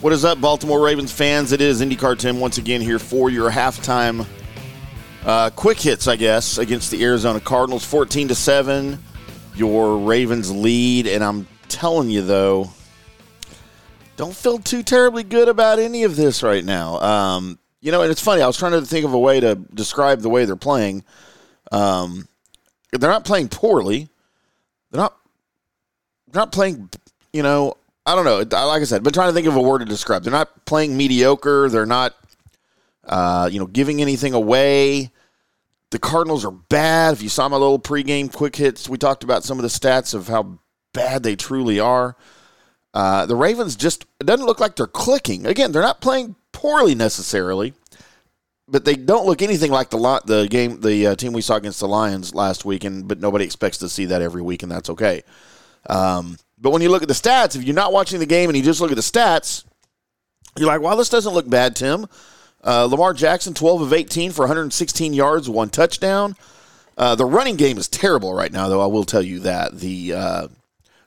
What is up, Baltimore Ravens fans? It is IndyCar Tim once again here for your halftime uh, quick hits, I guess, against the Arizona Cardinals. 14 to 7, your Ravens lead. And I'm telling you, though, don't feel too terribly good about any of this right now. Um, you know, and it's funny. I was trying to think of a way to describe the way they're playing. Um, they're not playing poorly. They're not. They're not playing. You know, I don't know. Like I said, been trying to think of a word to describe. They're not playing mediocre. They're not, uh, you know, giving anything away. The Cardinals are bad. If you saw my little pregame quick hits, we talked about some of the stats of how bad they truly are. Uh, the Ravens just it doesn't look like they're clicking. Again, they're not playing poorly necessarily, but they don't look anything like the lot the game the uh, team we saw against the Lions last week. And but nobody expects to see that every week, and that's okay. Um, but when you look at the stats, if you're not watching the game and you just look at the stats, you're like, "Wow, this doesn't look bad, Tim." Uh, Lamar Jackson, 12 of 18 for 116 yards, one touchdown. Uh, the running game is terrible right now, though. I will tell you that the uh,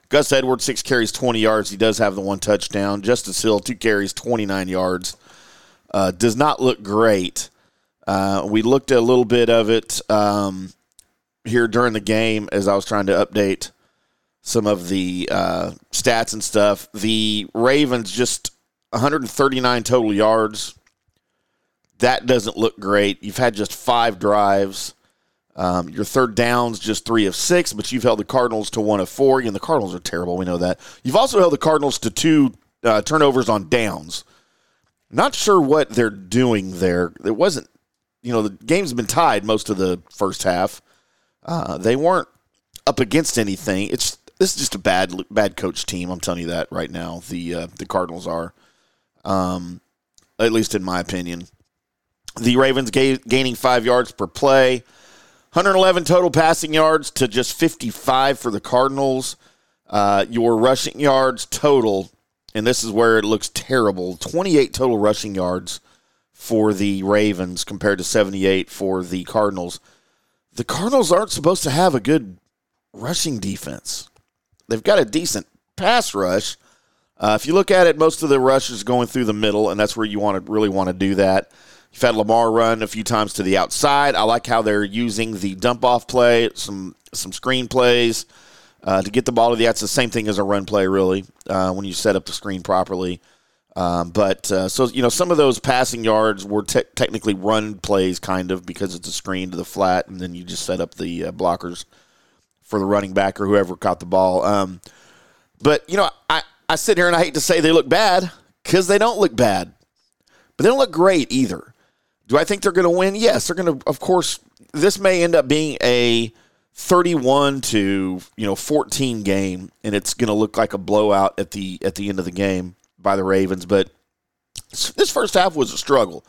Gus Edwards six carries, 20 yards. He does have the one touchdown. Justice Hill two carries, 29 yards. Uh, does not look great. Uh, we looked at a little bit of it um, here during the game as I was trying to update some of the uh, stats and stuff. The Ravens just 139 total yards. That doesn't look great. You've had just five drives. Um, your third downs just three of six, but you've held the Cardinals to one of four. And the Cardinals are terrible. We know that. You've also held the Cardinals to two uh, turnovers on downs. Not sure what they're doing there. It wasn't, you know, the game's been tied most of the first half. Uh, they weren't up against anything. It's this is just a bad bad coach team. I'm telling you that right now. The uh, the Cardinals are, um, at least in my opinion. The Ravens ga- gaining five yards per play, 111 total passing yards to just 55 for the Cardinals. Uh, your rushing yards total, and this is where it looks terrible 28 total rushing yards for the Ravens compared to 78 for the Cardinals. The Cardinals aren't supposed to have a good rushing defense they've got a decent pass rush. Uh, if you look at it, most of the rush is going through the middle, and that's where you want to really want to do that. You've had Lamar run a few times to the outside. I like how they're using the dump off play, some some screen plays uh, to get the ball to the. That's the same thing as a run play, really, uh, when you set up the screen properly. Um, but uh, so you know, some of those passing yards were te- technically run plays, kind of because it's a screen to the flat, and then you just set up the uh, blockers for the running back or whoever caught the ball. Um, but, you know, I, I sit here and I hate to say they look bad because they don't look bad, but they don't look great either. Do I think they're going to win? Yes, they're going to, of course, this may end up being a 31 to, you know, 14 game and it's going to look like a blowout at the at the end of the game by the Ravens, but this first half was a struggle.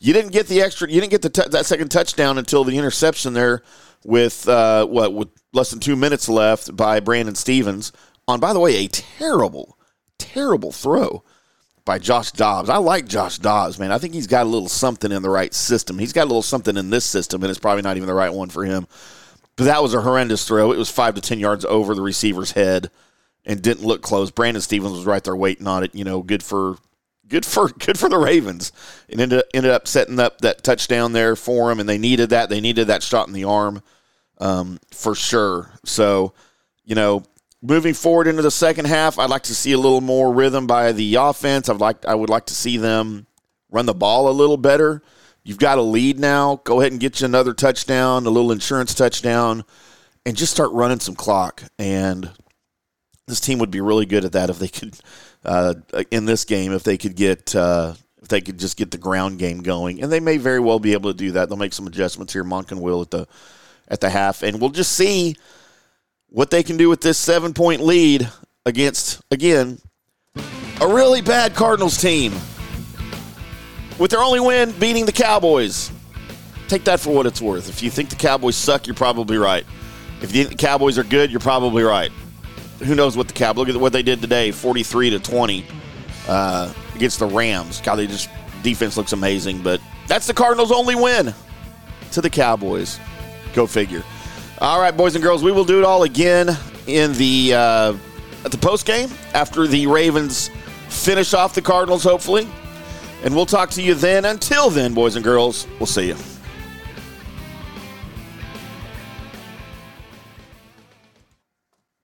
You didn't get the extra you didn't get the t- that second touchdown until the interception there with uh, what with less than two minutes left by Brandon Stephens on, by the way, a terrible, terrible throw by Josh Dobbs. I like Josh Dobbs, man. I think he's got a little something in the right system. He's got a little something in this system, and it's probably not even the right one for him. But that was a horrendous throw. It was five to ten yards over the receiver's head and didn't look close. Brandon Stephens was right there waiting on it. You know, good for good for good for the Ravens. It ended ended up setting up that touchdown there for them, and they needed that. They needed that shot in the arm um, for sure. So, you know, moving forward into the second half, I'd like to see a little more rhythm by the offense. I'd like I would like to see them run the ball a little better. You've got a lead now. Go ahead and get you another touchdown, a little insurance touchdown, and just start running some clock. And this team would be really good at that if they could uh, in this game if they could get uh, if they could just get the ground game going, and they may very well be able to do that. They'll make some adjustments here. Monken will at the at the half, and we'll just see what they can do with this seven point lead against again a really bad Cardinals team with their only win beating the Cowboys. Take that for what it's worth. If you think the Cowboys suck, you're probably right. If you think the Cowboys are good, you're probably right who knows what the Cowboys look at what they did today, forty three to twenty uh, against the Rams. God, they just defense looks amazing, but that's the Cardinals' only win to the Cowboys. Go figure. All right, boys and girls, we will do it all again in the uh, at the post game after the Ravens finish off the Cardinals, hopefully. And we'll talk to you then. Until then, boys and girls, we'll see you.